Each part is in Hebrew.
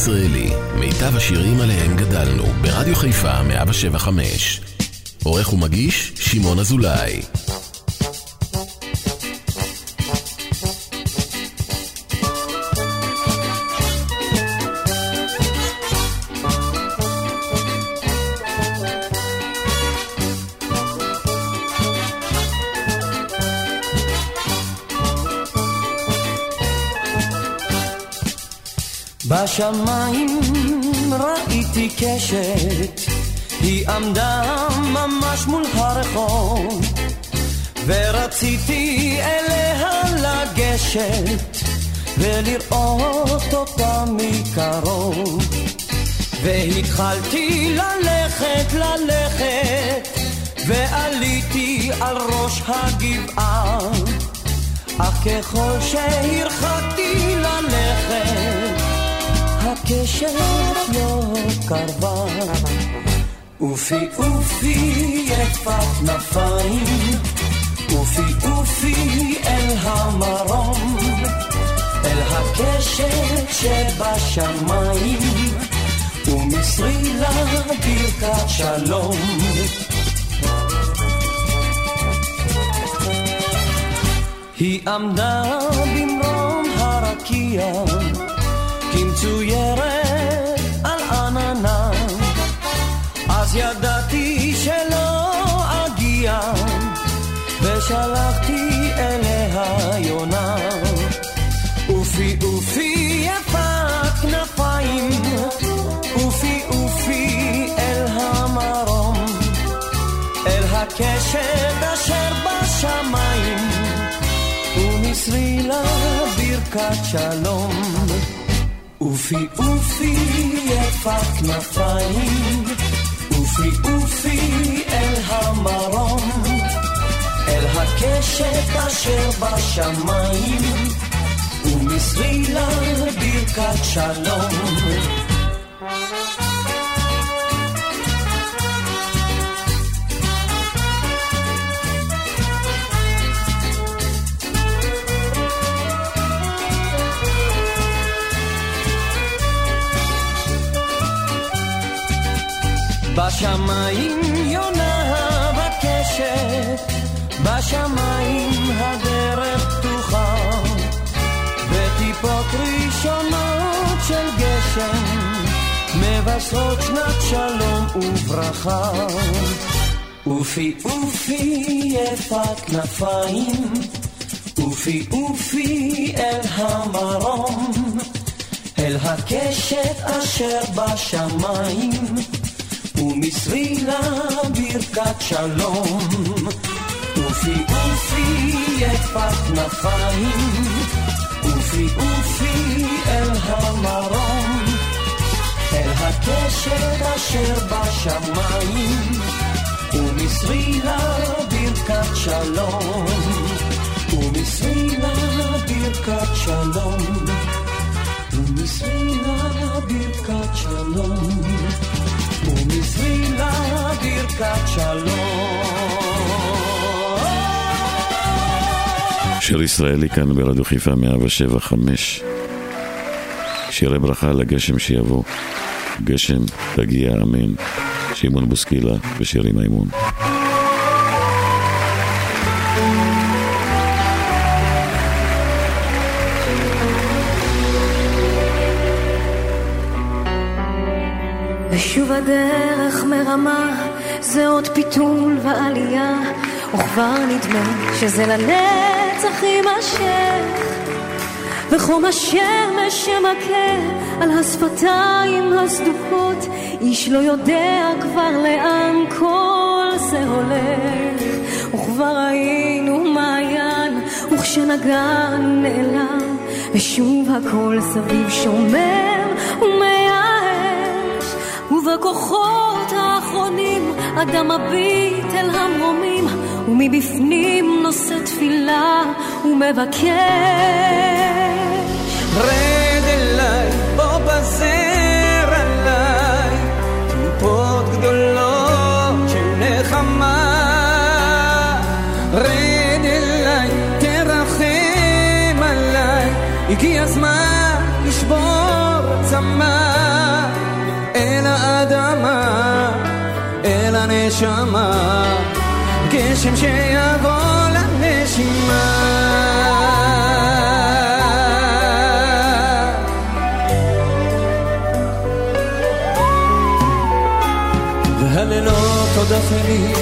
ישראלי, מיטב השירים עליהם גדלנו, ברדיו חיפה 175. עורך ומגיש, שמעון אזולאי. בשמיים ראיתי קשת, היא עמדה ממש מול הרחוב, ורציתי אליה לגשת, ולראות אותה מקרוב. והתחלתי ללכת, ללכת, ועליתי על ראש הגבעה, אך ככל שהרחקתי ללכת, הקשת לא קרבה. אופי אופי יפת כנפיים, אופי אופי אל המרום, אל הקשת שבשמיים, ומסרי לה ברכת שלום. היא עמדה במרום הרקיע כמצוירת על עננה, אז ידעתי שלא אגיע, ושלחתי אליה יונה. אופי אופי יפת כנפיים, אופי אופי אל המרום, אל הקשת אשר בשמיים, ומסרי לה ברכת שלום. אופי אופי יפת כנפיים, אופי אופי אל המרום, אל הקשת אשר בשמיים, ומסרי לה ברכת שלום. בשמיים יונה בקשת, בשמיים הדרך פתוחה, בטיפות ראשונות של גשם, מבשרות שנת שלום וברכה. אופי אופי יפת כנפיים, אופי אופי אל המרום, אל הקשת אשר בשמיים. ומסרי לה ברכת שלום. אופי אופי יפת כנפיים, אופי אופי אל המרום, אל הקשת אשר בשמיים, ומסרי לה ברכת שלום. ומסרי לה ברכת שלום. ומסרי לה ברכת שלום. שיר ישראלי כאן ברדיו חיפה 175. שירי ברכה לגשם שיבוא. גשם, תגיע, אמן. שמעון בוסקילה ושירי מימון. ושוב הדרך מרמה, זה עוד פיתול ועלייה, וכבר נדמה שזה לנצח יימשך. וחום השמש שמכה על השפתיים הסדוקות, איש לא יודע כבר לאן כל זה הולך. וכבר ראינו מעיין, וכשנגן נעלם, ושוב הכל סביב שומר. ובכוחות האחרונים אדם מביט אל המרומים, ומבפנים נושא תפילה ומבקש. רד אליי, בוא בזר הנשמה, גשם שיבוא לנשימה. והלילות עוד אפלים,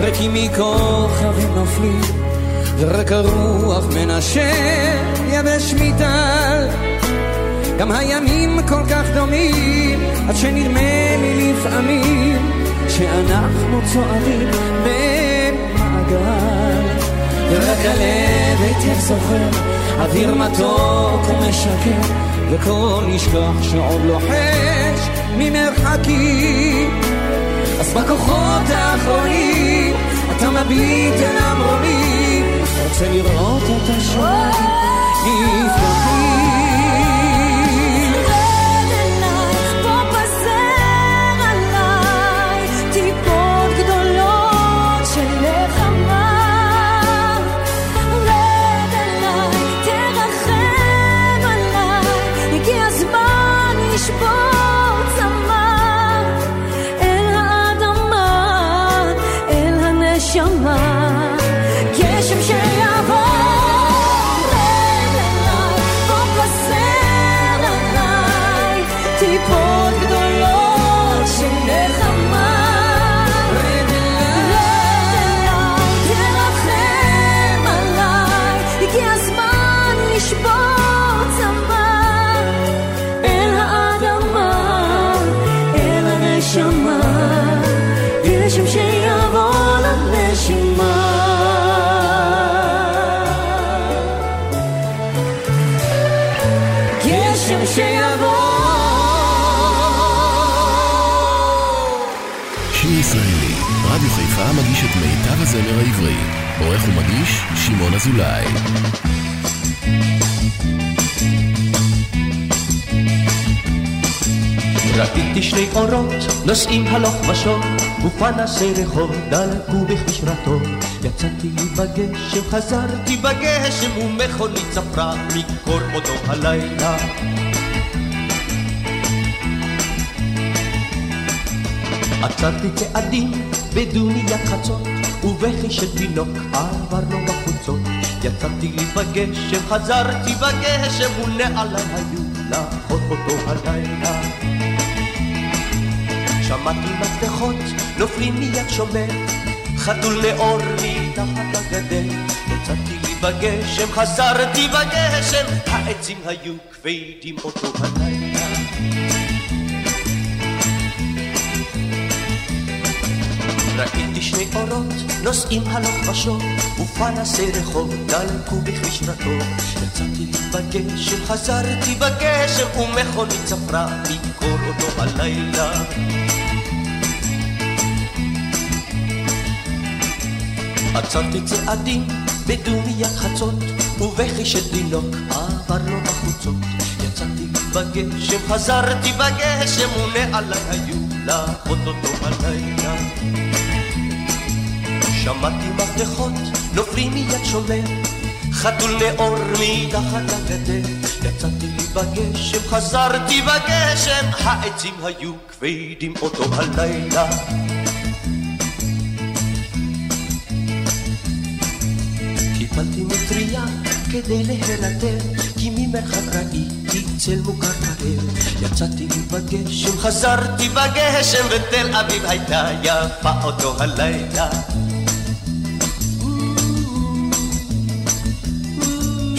ריקים מכוכבים נופלים, ורק הרוח מנשם יבש מטל. גם הימים כל כך דומים, עד שנדמה לי לפעמים שאנחנו צועדים במעגל. ורק הלב היטב זוכר, אוויר מתוק ומשקר, וכל נשכח שעוד לוחש ממרחקים. אז בכוחות האחרונים אתה מביט אל המרומים, רוצה לראות את השמיים נפתחים. אזולאי. ראיתי שני אורות נוסעים הלוך ושוב, ופנסי רחוב דלקו בכביש רטוב. יצאתי בגשם, חזרתי בגשם, ומכונית צפרה מקור אותו הלילה. עצרתי צעדים בדוניית חצות, ובכי של תינוק עבר לו בחוצות. יצאתי לי בגשם, חזרתי בגשם, ונעלי היו לאחות אותו הלילה. שמעתי מפתחות נופלים מיד שומר, חתול נאור מתחת הגדר. יצאתי לי בגשם, חזרתי בגשם, העצים היו כבדים אותו הלילה. ראיתי שני אורות נוסעים הלוך ושוב, ופנסי רחוב דלקו בכביש רטוב. יצאתי בגשם, חזרתי בגשם, ומכונית צפרה מקור אותו הלילה. עצרתי צעדים בדומיית חצות, ובכי של תינוק עבר לו בחוצות. יצאתי בגשם, חזרתי בגשם, ונעלי היו לאחות אותו הלילה. שמעתי מפתחות נופלים מיד שומר, חתול נאור מתחת לגדר. יצאתי בגשם, חזרתי בגשם, העצים היו כבדים אותו הלילה. קיבלתי מטריה כדי להירדם, כי ממרחק ראיתי צל מוכר מהר. יצאתי בגשם, חזרתי בגשם, ותל אביב הייתה יפה אותו הלילה.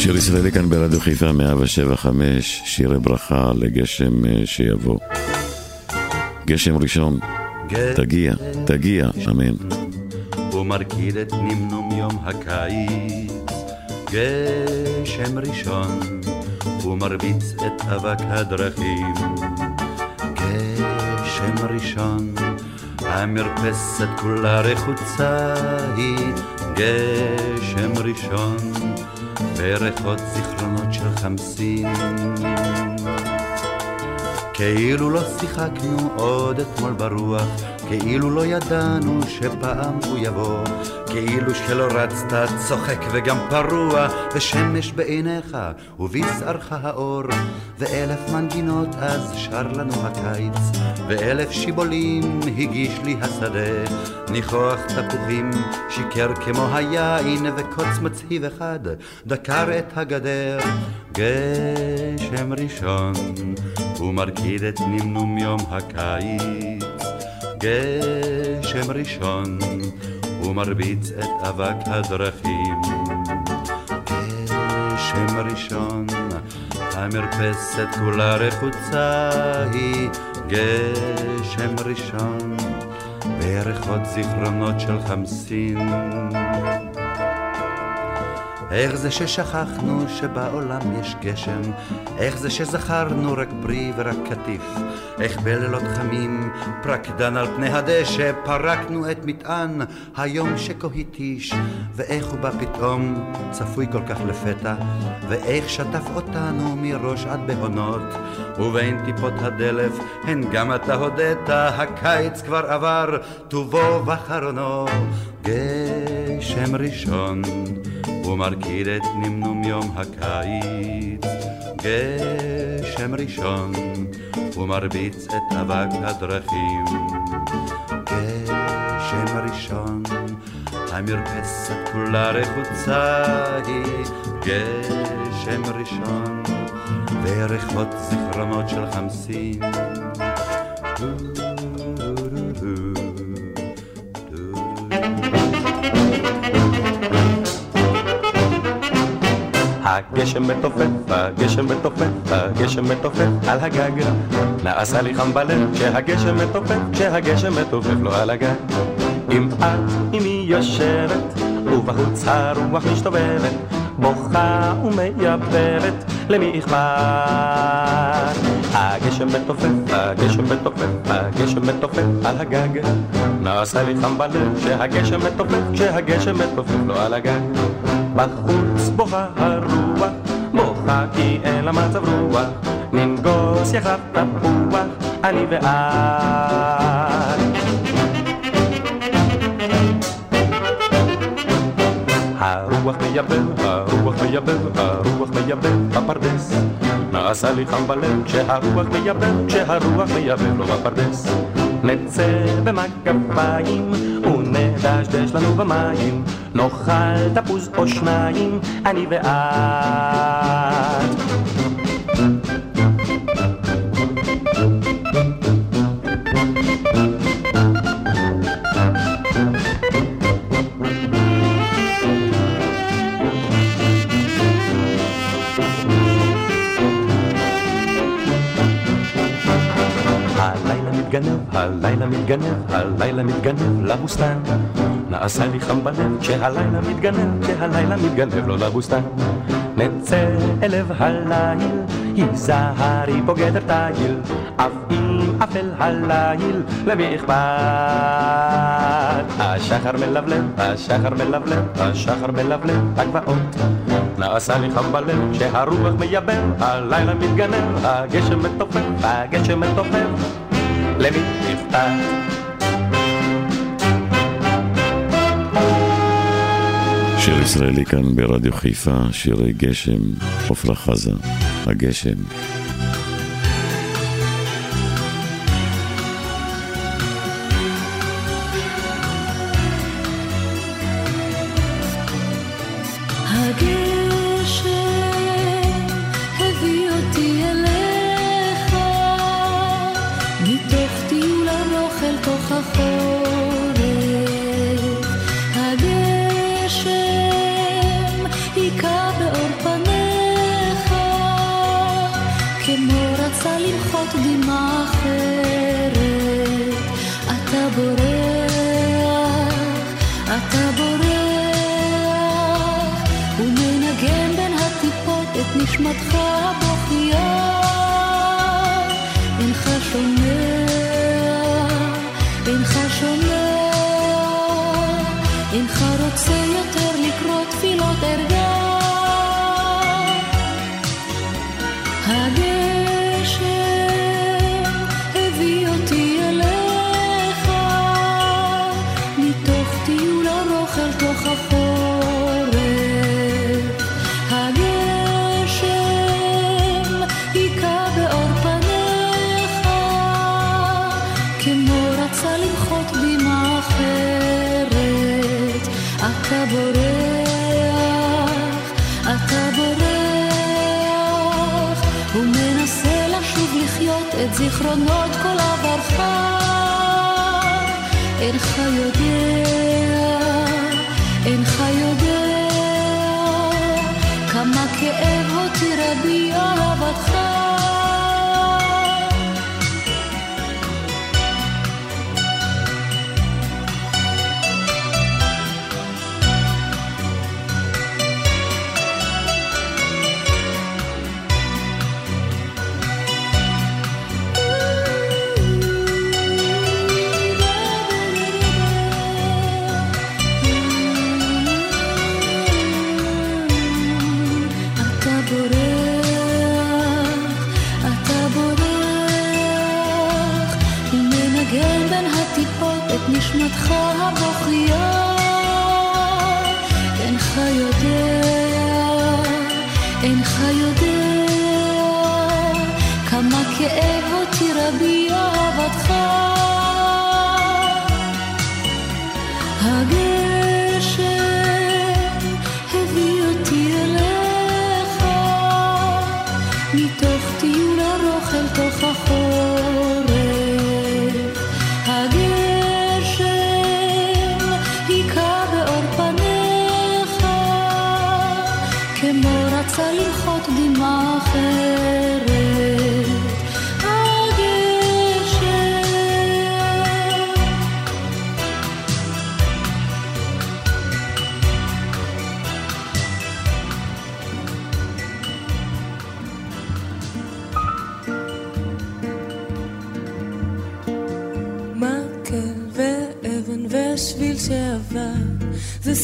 שיר ישראלי כאן ברדיו חיפה 175, שירי ברכה לגשם אה, שיבוא. גשם ראשון, תגיע, תגיע, אמן. הוא מרקיד את נמנום יום הקיץ, גשם ראשון, הוא מרביץ את אבק הדרכים. גשם ראשון, המרפסת כולה רחוצה היא, גשם ראשון. בריחות זיכרונות של חמסין. כאילו לא שיחקנו עוד אתמול ברוח, כאילו לא ידענו שפעם הוא יבוא, כאילו שלא רצת צוחק וגם פרוע, ושמש בעיניך ובשערך האור, ואלף מנגינות אז שר לנו הקיץ, ואלף שיבולים הגיש לי השדה, ניחוח תפוחים שיקר כמו היין, וקוץ מצהיב אחד דקר את הגדר. גשם ראשון ומרכיד את נמנום יום הקיץ. גשם ראשון ומרביץ את אבק הדרכים. גשם ראשון, המרפסת כולה רחוצה היא גשם ראשון, בריחות זיכרונות של חמסין. איך זה ששכחנו שבעולם יש גשם? איך זה שזכרנו רק פרי ורק קטיף? איך בלילות חמים, פרקדן על פני הדשא, פרקנו את מטען היום שכה התיש, ואיך הוא בא פתאום, צפוי כל כך לפתע, ואיך שטף אותנו מראש עד בהונות, ובין טיפות הדלף, הן גם אתה הודית, הקיץ כבר עבר, טובו וחרונו, גשם ראשון. ומרקיד את נמנום יום הקיץ, גשם ראשון, ומרביץ את אבק הדרכים. גשם ראשון, המרפסת כולה רחוצה היא, גשם ראשון, וריחות זיכרונות של חמסין. הגשם מתופף, הגשם מתופף, הגשם מתופף על הגג. נעשה לי חם בלב כשהגשם מתופף, כשהגשם מתופף לו על הגג. אם את עימי יושבת, ובחוץ הרוח משתובבת, בוכה ומייבבת, למי אכפת? הגשם מתופף, הגשם מתופף, הגשם מתופף על הגג. נעשה לי חם בלב כשהגשם מתופף, כשהגשם מתופף לו על הגג. בחוץ בוכה הרוח, בוכה כי אין לה מצב רוח, ננגוס יחד תפוח, אני ואת. הרוח מייבב, הרוח מייבב, הרוח מייבב בפרדס. נעשה לי חם בלב כשהרוח מייבב, כשהרוח מייבב לו בפרדס. נצא במגפיים ונדשדש לנו במים, נאכל תפוז או שניים, אני ואת. מתגנב, הלילה מתגנב, הלילה מתגנב לבוסתן. נעשה לי חם בלב כשהלילה מתגנב, כשהלילה מתגנב לו לבוסתן. נצא אל לב הליל, היזהרי פה גדר תיל, אף אם אפל הליל, למי אכפת? השחר מלבלב, השחר מלבלב, השחר מלבלב, הגבעות. נעשה לי חם בלב, כשהרוח מייבב, הלילה מתגנב, הגשם מתופף, הגשם מתופף. למי אכפת? שיר ישראלי כאן ברדיו חיפה, שירי גשם, עפרה חזה, הגשם. את זיכרונות כל עברך. אינך יודע, אינך יודע, כמה כאב הותירה בי אהבתך. נשמתך הבוכייה, כאב הותירה בי אהבתך.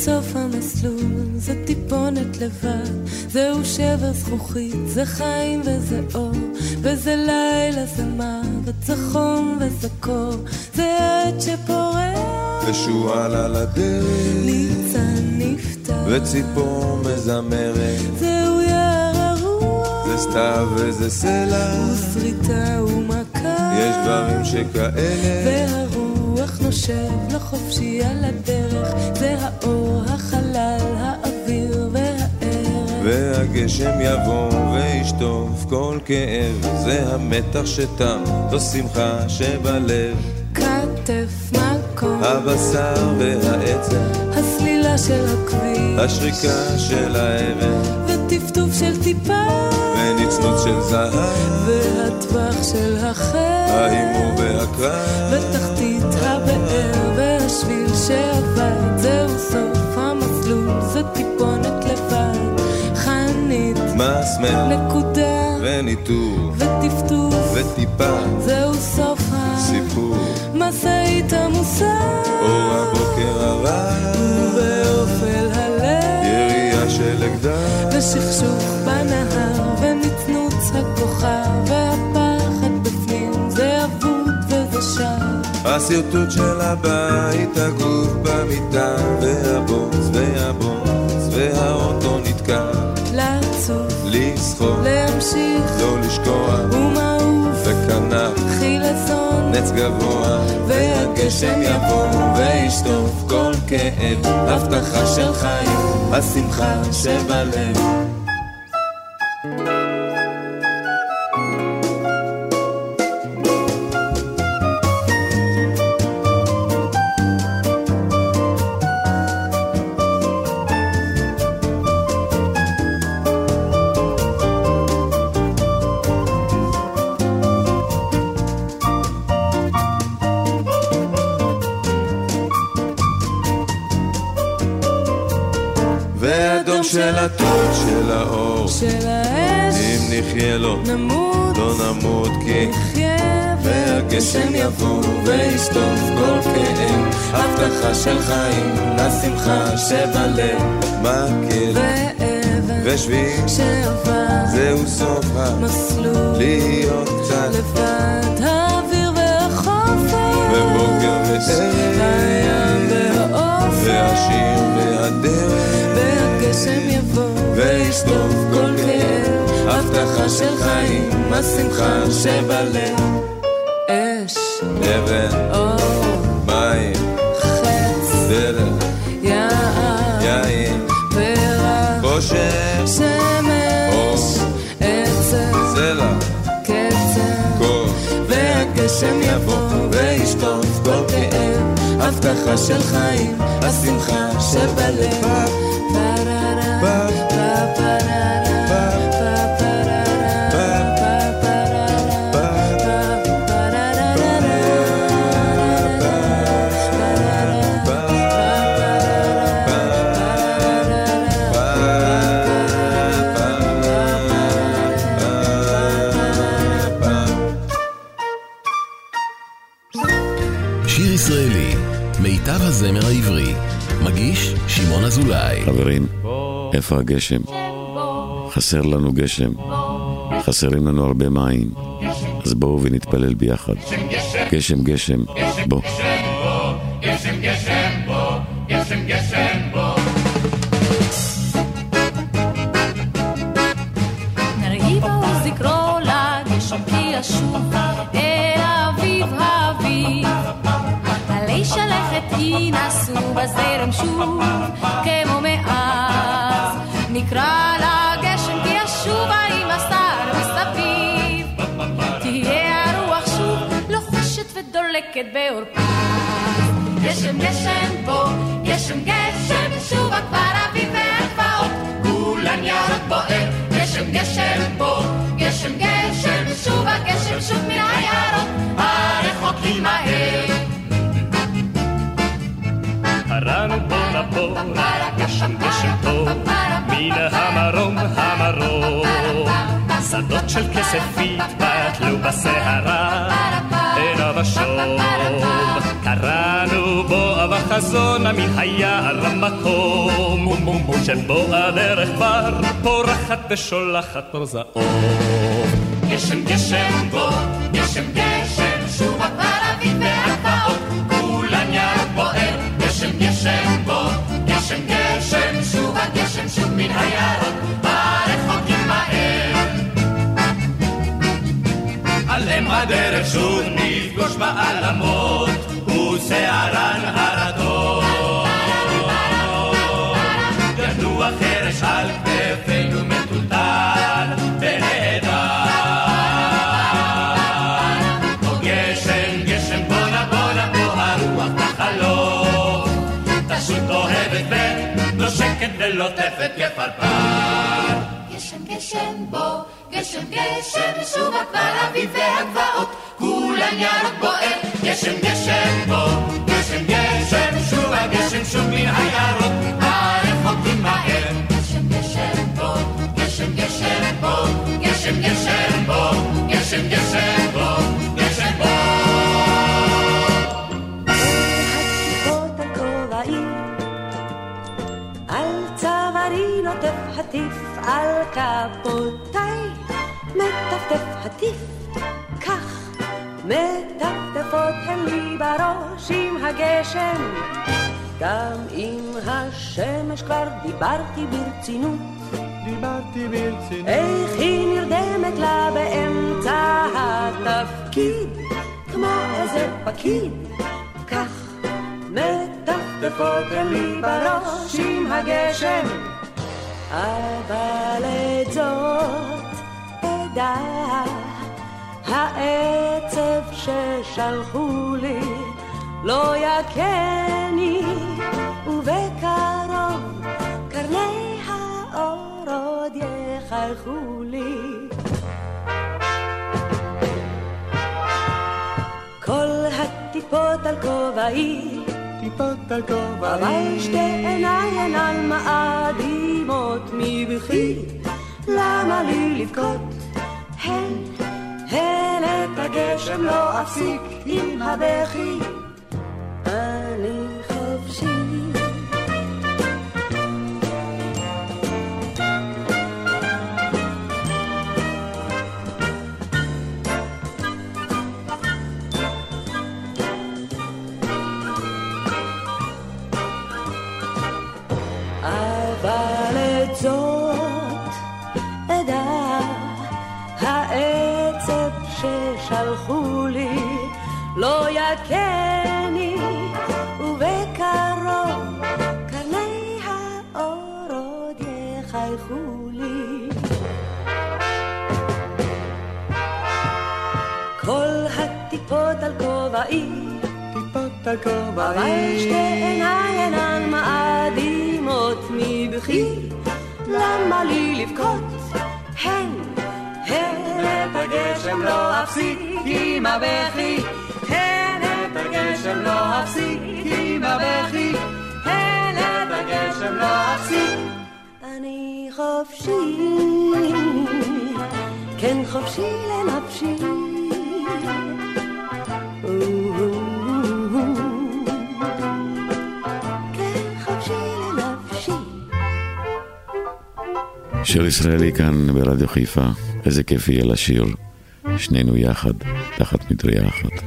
סוף המסלול, זה טיפונת לבד, זהו שבר זכוכית, זה חיים וזה אור, וזה לילה זה מוות, זה חום וזה קור, זה עת שפורח, ושועל על הדרך, ניצן נפתח, וציפור מזמרת, זהו יער הרוח, זה סתיו וזה סלע, ושריטה ומכה, יש דברים שכאלה, נושב לחופשי על הדרך, זה האור, החלל, האוויר והערב. והגשם יבוא וישטוף כל כאב, זה המתח שתם, זו שמחה שבלב. כתף מקום, הבשר והעצם, הסלילה של הכביש, השריקה של האבן, וטפטוף של טיפה, ונצנוץ של זהב, והטווח של החל, ההימור והקרב, זה טיפונת לבד, חנית, מסמר, נקודה, וניטור, וטפטוף, וטיפה, זהו סוף סיפור, המשאית עמוסה, אור הבוקר הרע, ובאופל הלב, ירייה של אקדח, ושכשוך בנהר, ונצנוץ הכוכב, והפחד בפנים, זה אבוד וזה שם. השרטוט של הבית, הגוף במיטה, והבוץ והבוץ, והאוטו נתקע, לצוף, לסחור, להמשיך, לא לשקוע, ומעוף, וכנף, חילזון, נץ גבוה, והגשם יבוא וישטוף כל כאב, הבטחה של חיים, השמחה שבלב. והגשם יבוא וישטוף כל כאב, הבטחה של חיים, השמחה שבלב, מקל ואבן, ושביל, שעבר, זהו סוף מסלול, להיות קצת, לבד, האוויר והחופש, ובוקר וערב, הים והאופק, והשיר והדרך, והגשם יבוא, וישטוף כל כאב, הבטחה של חיים, השמחה שבלב, אבן, מים, חץ, דרך, יין, פרח, חושך, שמש, עצם, סלע, קצר, קור, גשם יבוא וישטוף כל כאב, הבטחה של חיים, השמחה שבלב. שמעון אזולאי. חברים, איפה הגשם? חסר לנו גשם. חסרים לנו הרבה מים. אז בואו ונתפלל ביחד. גשם, גשם, בוא. גשם גשם בוא, גשם גשם בוא. נרהיבו זכרו לגשם כי ישוב ינסו בזרם שוב כמו מאז. נקרא לגשם כי ישובה עם הסתר מסביב. תהיה הרוח שוב לוחשת ודולקת בעורפה. גשם גשם בוא, גשם גשם שוב כבר אביב והגבעות. כולן ירוק בוער, גשם גשם בוא, גשם גשם שוב הגשם שוב מן היערות הרחוקים מהר. הרענו בוא נבוא, גשם גשם טוב, מן המרום המרום. שדות של כסף התפתלו בסערה, עיניו השוב. קראנו בו החזון מן היער המקום, שבו הדרך כבר פורחת ושולחת אור זעום. גשם גשם בוא, גשם גשם גשם גשם בוא, גשם גשם שוב הגשם שוב מן היערות הרחוקים מהר. על אם הדרך שוב נפגוש בעלמות ושערן הרדות. ינוע חרש על ולוטפת כפרפר. גשם גשם בוא, גשם גשם שוב כבר אביב והגבעות. כולן ירוק בוער גשם גשם בוא, גשם גשם שוב הגשם שוב מן היערות הרחוקים מהר. גשם גשם בוא, גשם גשם על כפותיי מטפטף הטיף, כך מטפטפות הן לי בראש עם הגשם. גם עם השמש כבר דיברתי ברצינות, דיברתי ברצינות. איך היא נרדמת לה באמצע התפקיד, כמו איזה פקיד, כך מטפטפות הן לי בראש עם הגשם, אבל את זאת אדע, העצב ששלחו לי לא יכני, ובקרוב קרני האור עוד יחייכו לי. כל הטיפות על כובעי, טיפות על כובעי, אבל שתי עיניי אינן מאדימות מבכי, למה לי לבכות? הן, הן את הגשם לא אפסיק עם הבכי. כובעי. אבל שתי עיניי אינן מאדימות מבכי, למה לי לבכות? הן, הן את הגשם לא אפסיק עם הבכי, הן את הגשם לא אפסיק עם הבכי, הן את הגשם לא אפסיק. אני חופשי, כן חופשי לנפשי. שיר ישראלי כאן ברדיו חיפה, איזה כיף יהיה לשיר, שנינו יחד, תחת מטריה אחת.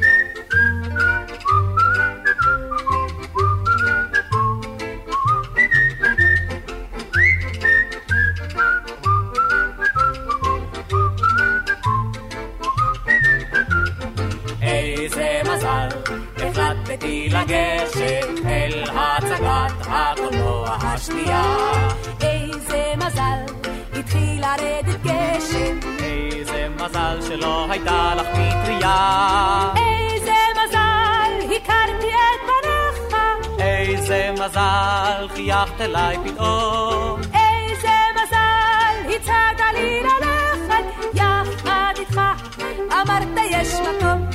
איזה מזל, חייכת אליי פתאום. איזה מזל, הצעת לי ללכת יחד איתך. אמרת יש מקום.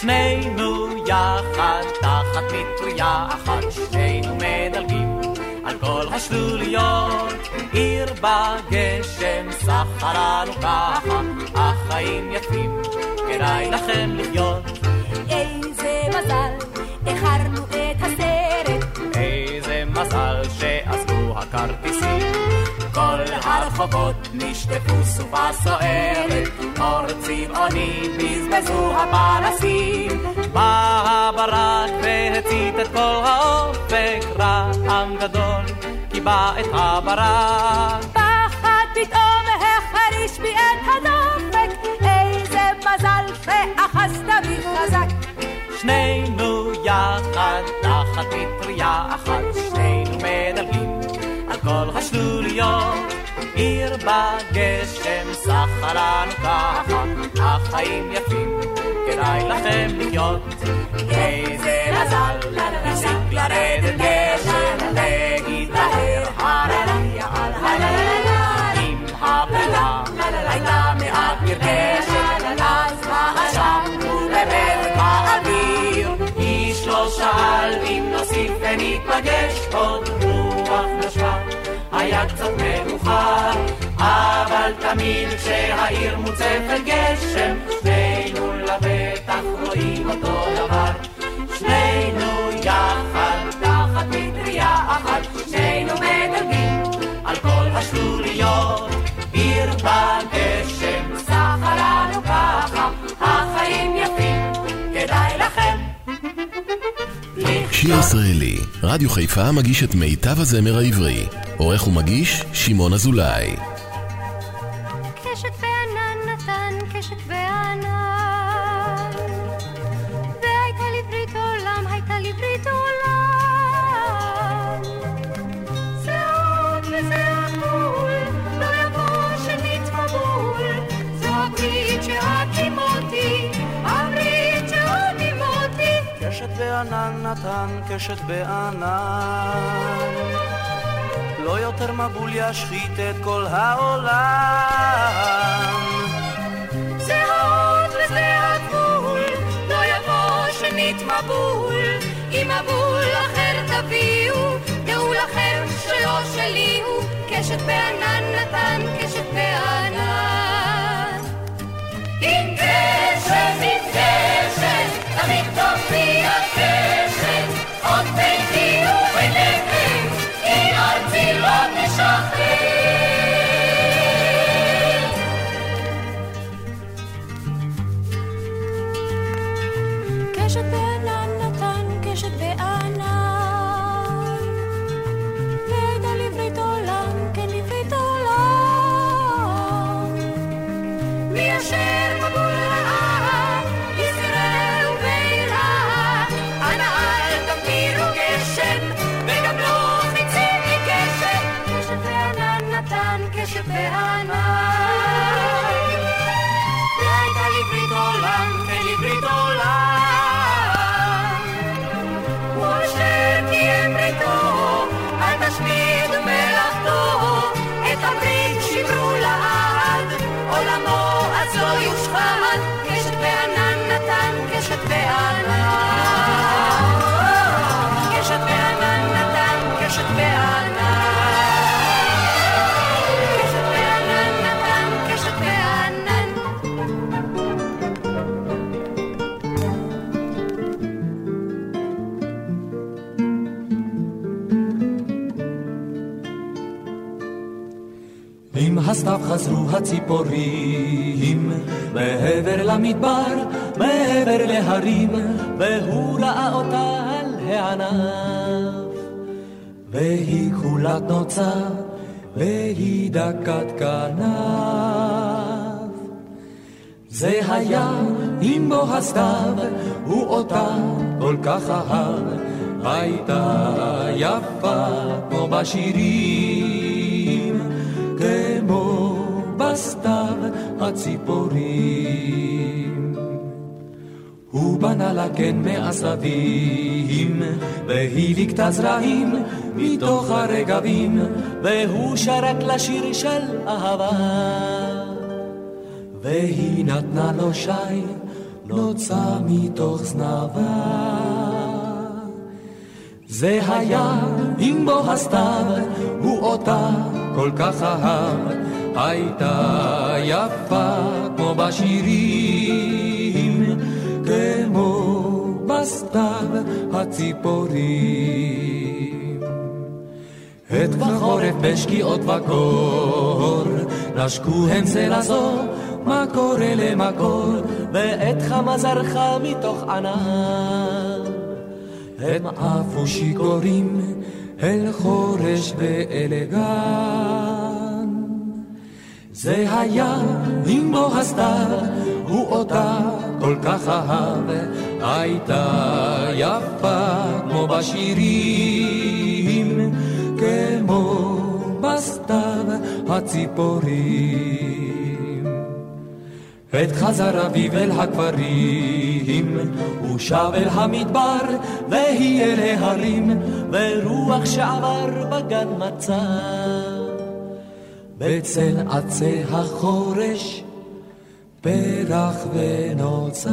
שנינו יחד תחת מטריה אחת, שנינו מדלגים על כל השלוליות. עיר בגשם סחרה לנו ככה, החיים יפים, כדאי לכם לחיות. איזה מזל, איחרנו הכרטיסים. כל הרחובות נשטפו סופה סוערת, אור צבעוני בזבזו הפנסים. בא הברק והצית את כל האופק, רעם גדול קיבע את הברק. פחד פתאום החריש בי את הדופק, איזה מזל שאחזת בי חזק. שנינו יחד תחת מטריה אחת, שנינו מדלגים על כל השלוליות. עיר בגשם סחה לנו ככה, החיים יפים, כדאי לכם לחיות. איזה מזל, הפסיק לרדת גשם, והתבהר הרקיע על הלב. אם הפלה הייתה מעט נרגשת, אז העשן הוא במזג האוויר. איש לא שאל אם נוסיף וניפגש, עוד. היה קצת מאוחר, אבל תמיד כשהעיר מוצפת גשם, שנינו לבטח רואים אותו דבר. שנינו יחד, תחת מטריה אחת, שנינו מדלגים על כל השלוליות. עיר בגשם, סחה לנו ככה, החיים יפים, כדאי לכם. שיר ישראלי, רדיו חיפה מגיש את מיטב הזמר העברי. עורך ומגיש, שמעון אזולאי. הסתיו חזרו הציפורים, מעבר למדבר, מעבר להרים, והוא ראה אותה על הענף. והיא כחולת נוצה, והיא דקת כנף. זה היה עם בו הסתיו, הוא אותה כל כך אהב, הייתה יפה כמו בשירים, הציפורים. הוא בנה לה קן מעשבים, והיא ליקטה זרעים מתוך הרגבים, והוא שרק לשיר של אהבה. והיא נתנה לו שי, נוצה מתוך זנבה. זה היה עם בו הסתיו, הוא אותה כל כך אהב, הייתה יפה כמו בשירים, כמו בסתיו הציפורים. עת וחורף בשקיעות וקור, נשקו הם זה לזו, מקור אלה מקור, ועת חמה זרחה מתוך ענן. הם עפו שיכורים אל חורש ואל גן. זה היה עם בו הסתיו, הוא אותה כל כך אהב, הייתה יפה כמו בשירים, כמו בסתיו הציפורים. עת חזר אביב אל הכפרים, הוא שב אל המדבר, והיא אל ההרים, ורוח שעבר בגן מצא. בצל עצי החורש, פרח ונוצר.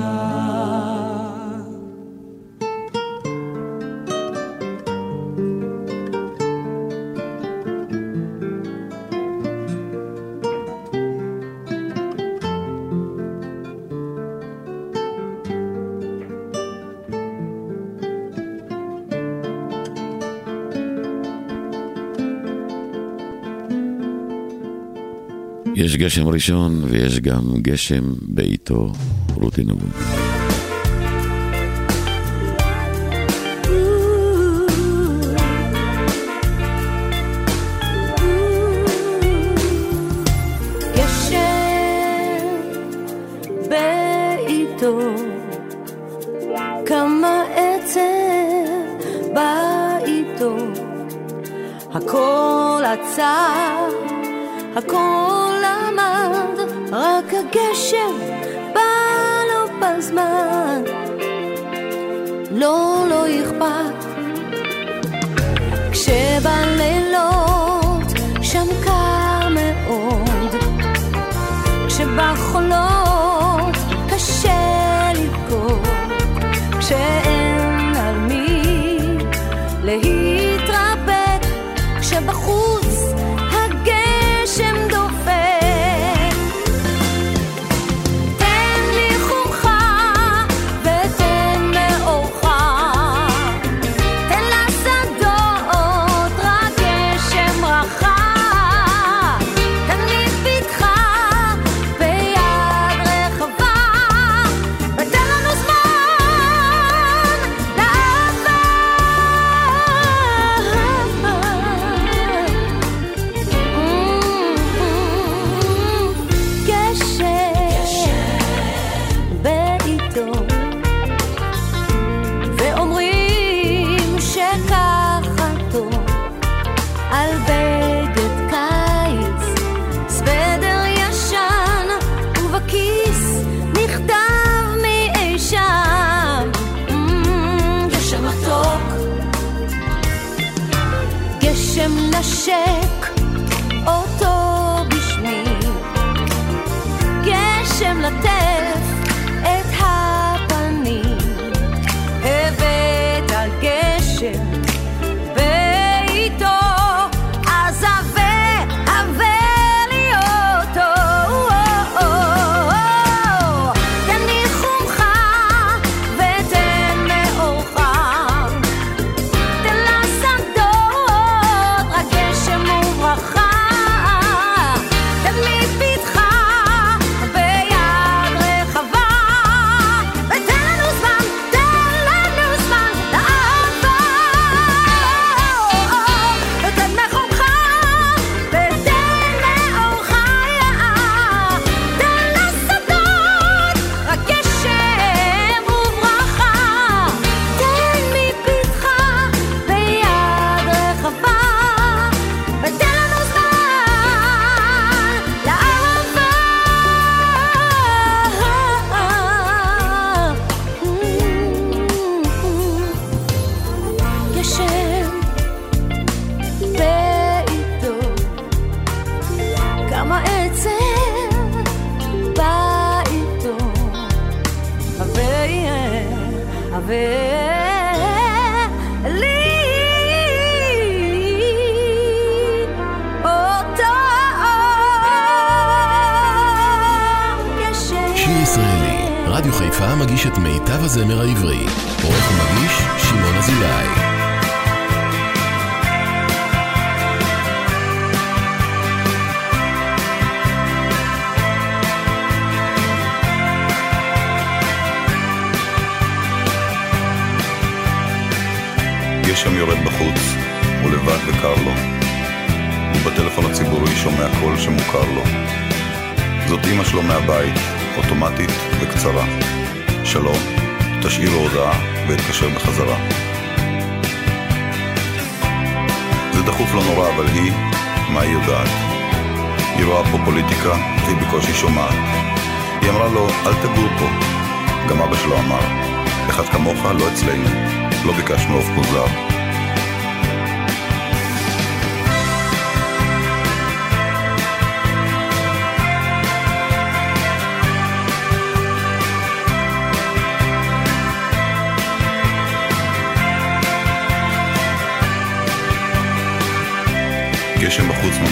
גשם ראשון ויש גם גשם בעיתו, רותי. מאוד, כשבחולות קשה לקרוא, כשאין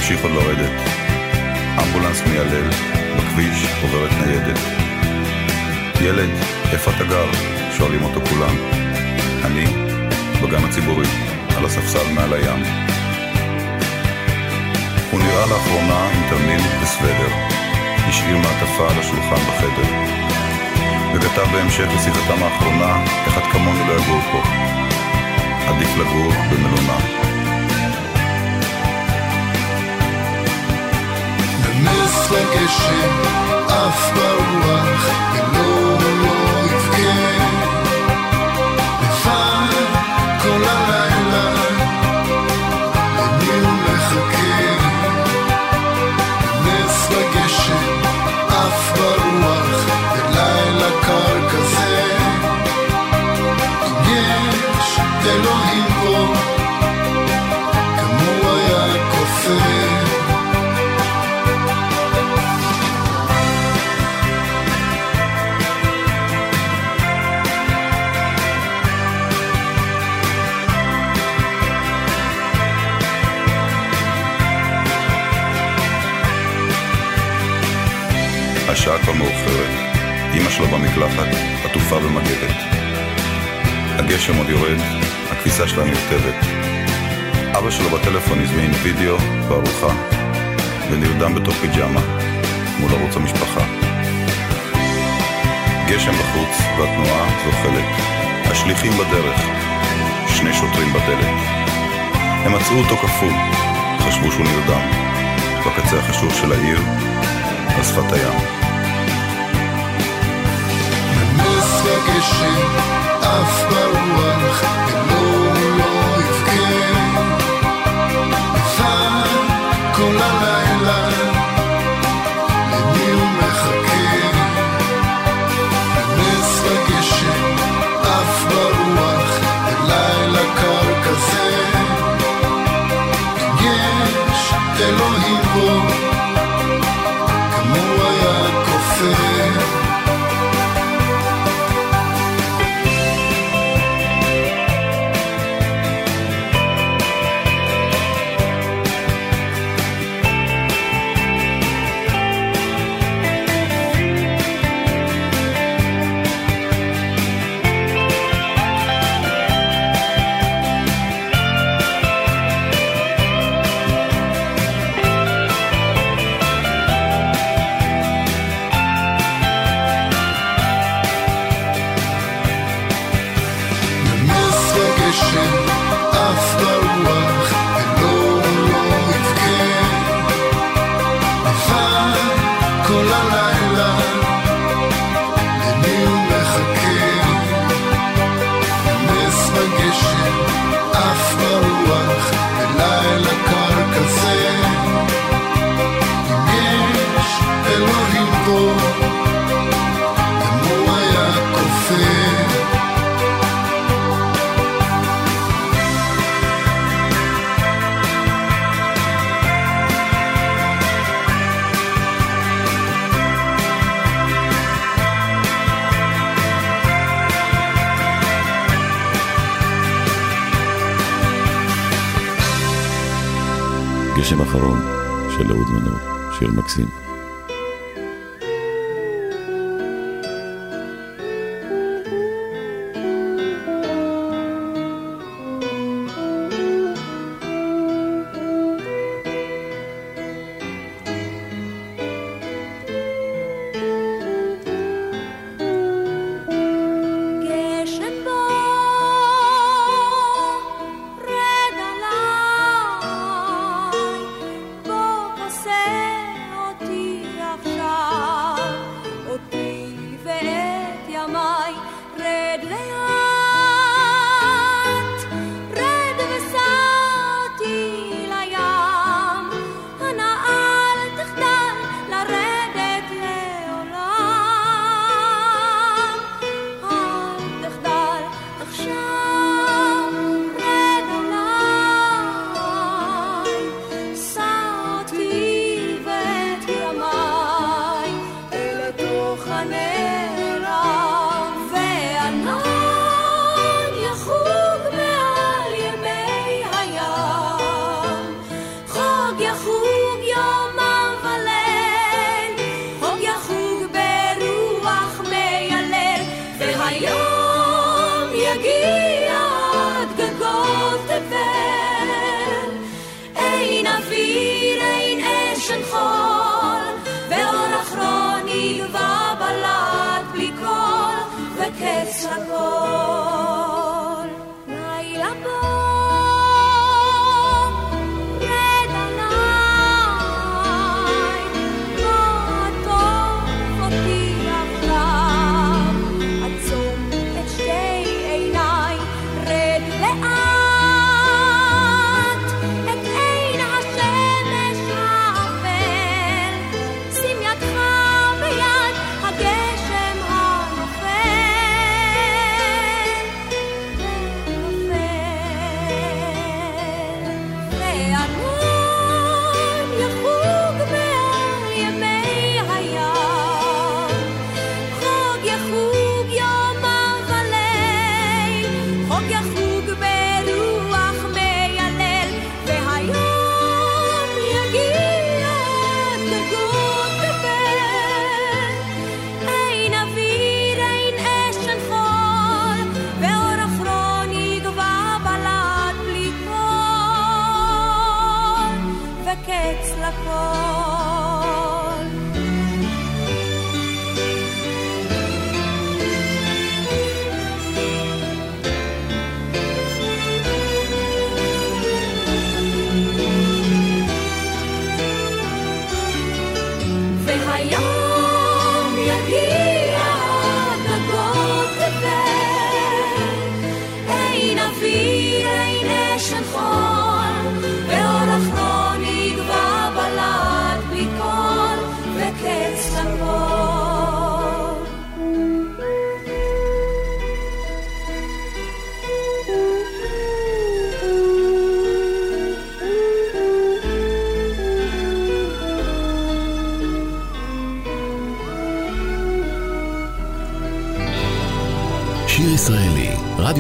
ממשיך עוד לרדת. אמבולנס מיילל, בכביש עוברת ניידת. ילד, איפה אתה גר? שואלים אותו כולם. אני, בגן הציבורי, על הספסל מעל הים. הוא נראה לאחרונה עם תרמיל וסוודר. השאיר מעטפה על השולחן בחדר. וכתב בהמשך לשיחתם האחרונה, אחד כמוני לא יגור פה. עדיף לגור במלונה. נס לגשם, עף ברוח, ולא לא השעה כבר מאוחרת. אמא שלו במקלחת, עטופה במגבת. הגשם עוד יורד, הכביסה שלה נרטבת. אבא שלו בטלפון הזמין וידאו וארוחה, ונרדם בתוך פיג'מה, מול ערוץ המשפחה. גשם בחוץ והתנועה זוחלת. השליחים בדרך, שני שוטרים בדלת. הם מצאו אותו כפול, חשבו שהוא נרדם. בקצה החשוב של העיר, על שפת הים. הגשם עף ברוח ולא לא יבכה לבד כל הלילה גשם אחרון של אהוד מנור, שיר מקסים.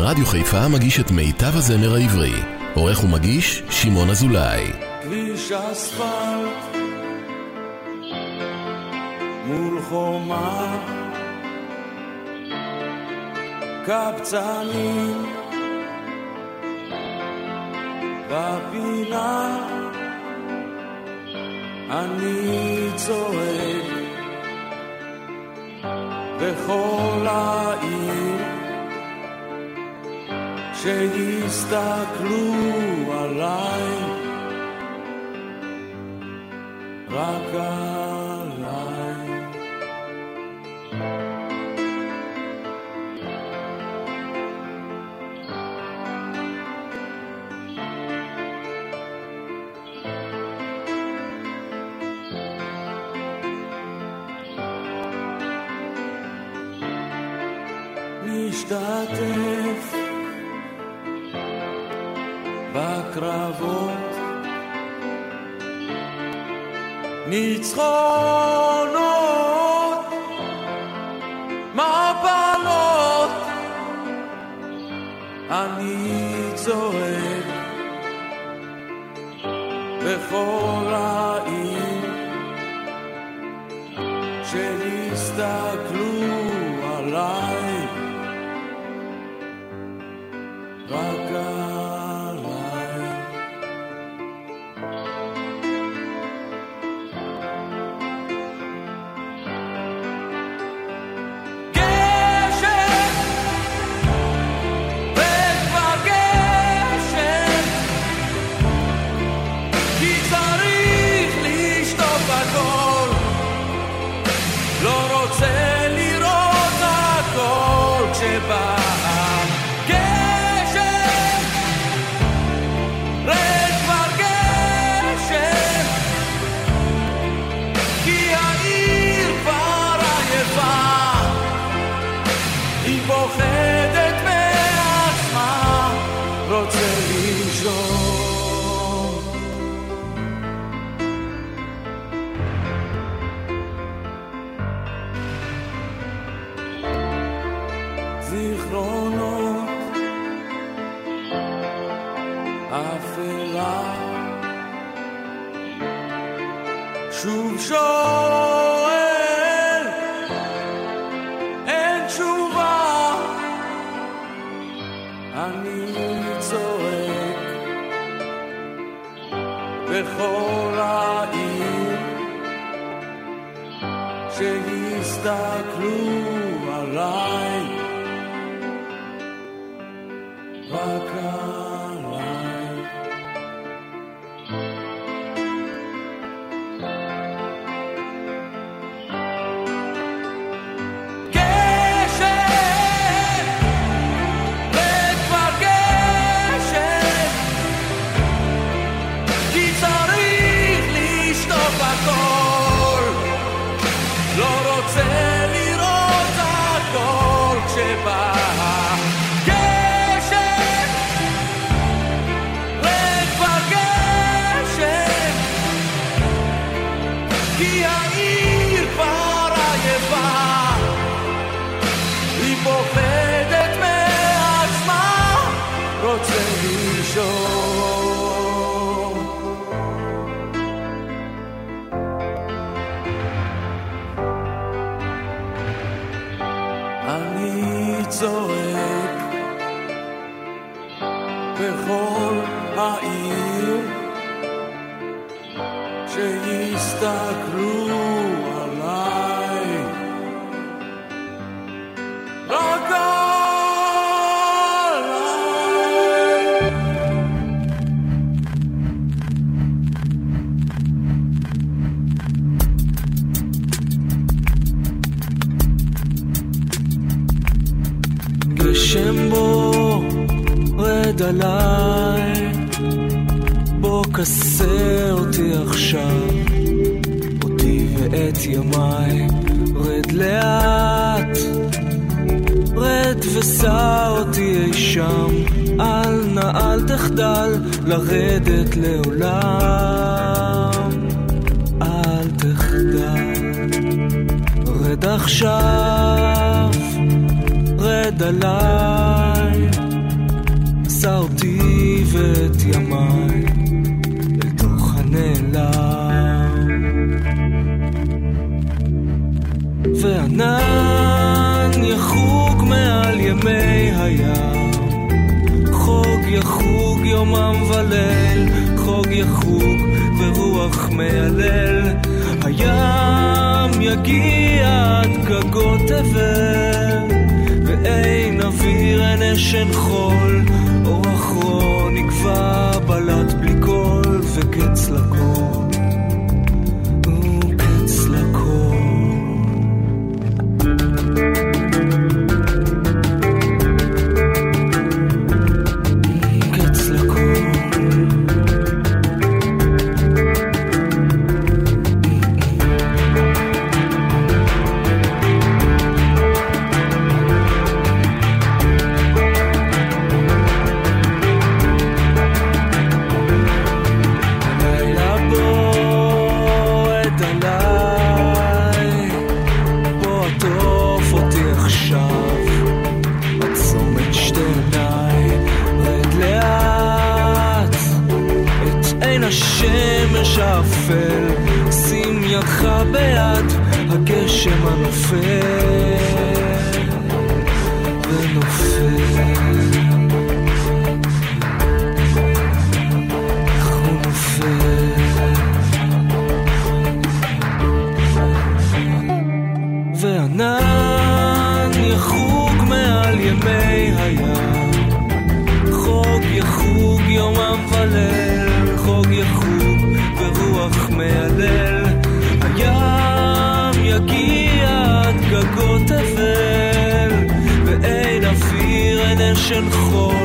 רדיו חיפה מגיש את מיטב הזמר העברי. עורך ומגיש, שמעון אזולאי. כביש אספלט מול חומה קבצנים בפינה אני צועק בכל העיר שיסתכלו עליי. רק עליי שיסתכלו עליי בוא כסה אותי עכשיו אותי ואת ימיי. רד לאט רד וסע אותי אי שם. אל נא אל תחדל לרדת לעולם. אל תחדל. רד עכשיו רד עליי, עשה אותי ואת ימיי וענן יחוג מעל ימי הים, חוג יחוג יומם וליל, חוג יחוג ברוח מיילל. הים יגיע עד גגות תבל, ואין אוויר, אין אשן חול, אור אחרון נקבע בלט בלי קול וקץ לכל. הגשם אוויר, אין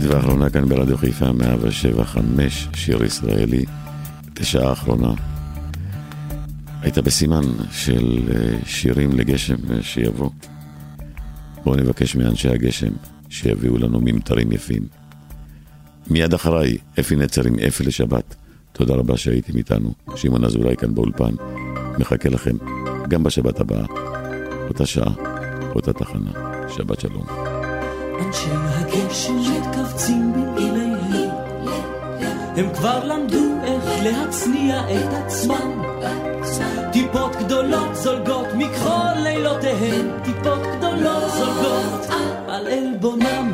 שעה שלישית ואחרונה כאן ברדיו חיפה 175, שיר ישראלי, את השעה האחרונה. הייתה בסימן של אה, שירים לגשם אה, שיבוא. בואו נבקש מאנשי הגשם שיביאו לנו ממטרים יפים. מיד אחריי, אפי נצר עם אפי לשבת. תודה רבה שהייתם איתנו. שמעון אזולאי כאן באולפן. מחכה לכם גם בשבת הבאה. אותה שעה, אותה תחנה. שבת שלום. אנשי הגשם מתכווצים במעיליהם, הם כבר למדו איך להצניע את עצמם. טיפות גדולות זולגות מכחול לילותיהם, טיפות גדולות זולגות על עלבונם.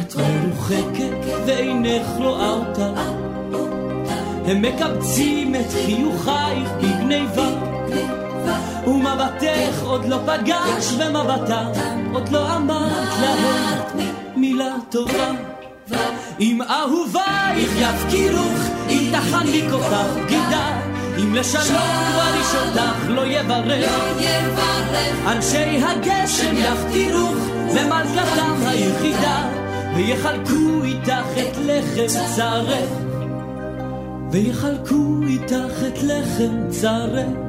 את מרוחקת ואינך רואה אותה, הם מקבצים את חיוכייך בגניבה. ומבטך עוד לא פגש ומבטם עוד לא אמרת להם מילה טובה. אם אהובייך יפקירוך אם תחניק אותך בגידה אם לשלום וריש אותך לא יברך. אנשי הגשם יפקירוך למלכתם היחידה ויחלקו איתך את לחם צרך ויחלקו איתך את לחם צרך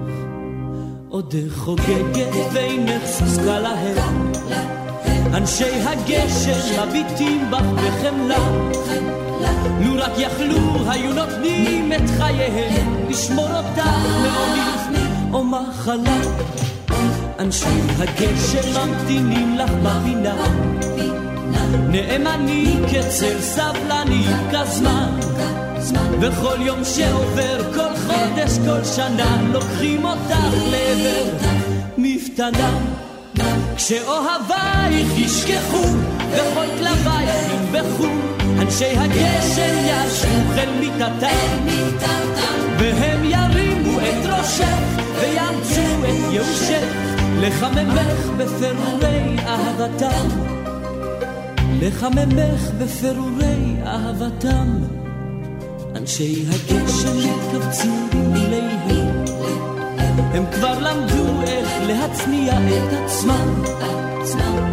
עודך חוגגת ואינך זקוקה להם. אנשי הגשם מביטים בך בחמלה. לו רק יכלו היו נותנים את חייהם. לשמור אותך מעוני או מחלה. אנשי הגשם ממתינים לך בפינה. נאמנים כצל סבלנים כזמן וכל יום שעובר, כל חודש, כל שנה, לוקחים אותך לעבר. מפתנה. כשאוהבייך ישכחו, וכל כלבייך ינבחו, אנשי הגשם ישבו אל מיטתם, והם ירימו את ראשך, ויאמצו את ייאושך, לחממך בפירורי אהבתם, לחממך בפירורי אהבתם. אנשי הגשם מתכווצים במיליהם, הם כבר למדו איך להצניע את עצמם.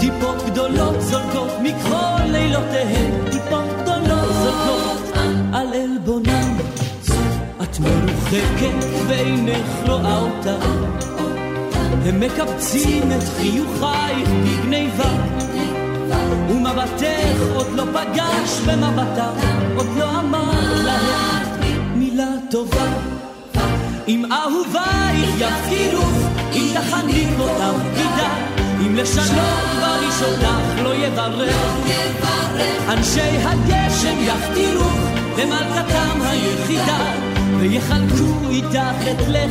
טיפות גדולות זולגות מכל לילותיהם, טיפות גדולות זולגות על עלבונם. את מרוחקת ואינך רואה אותה, הם מקבצים את חיוכייך בגניבה. ומבטך עוד לא פגש במבטם, עוד לא אמר להם מילה טובה. אם אהובייך יפקירוך, אם תחניק אותם גידה, אם לשנות בראשונך לא יברך, אנשי הגשם יפקירוך למלכתם היחידה, ויחלקו איתך את לחם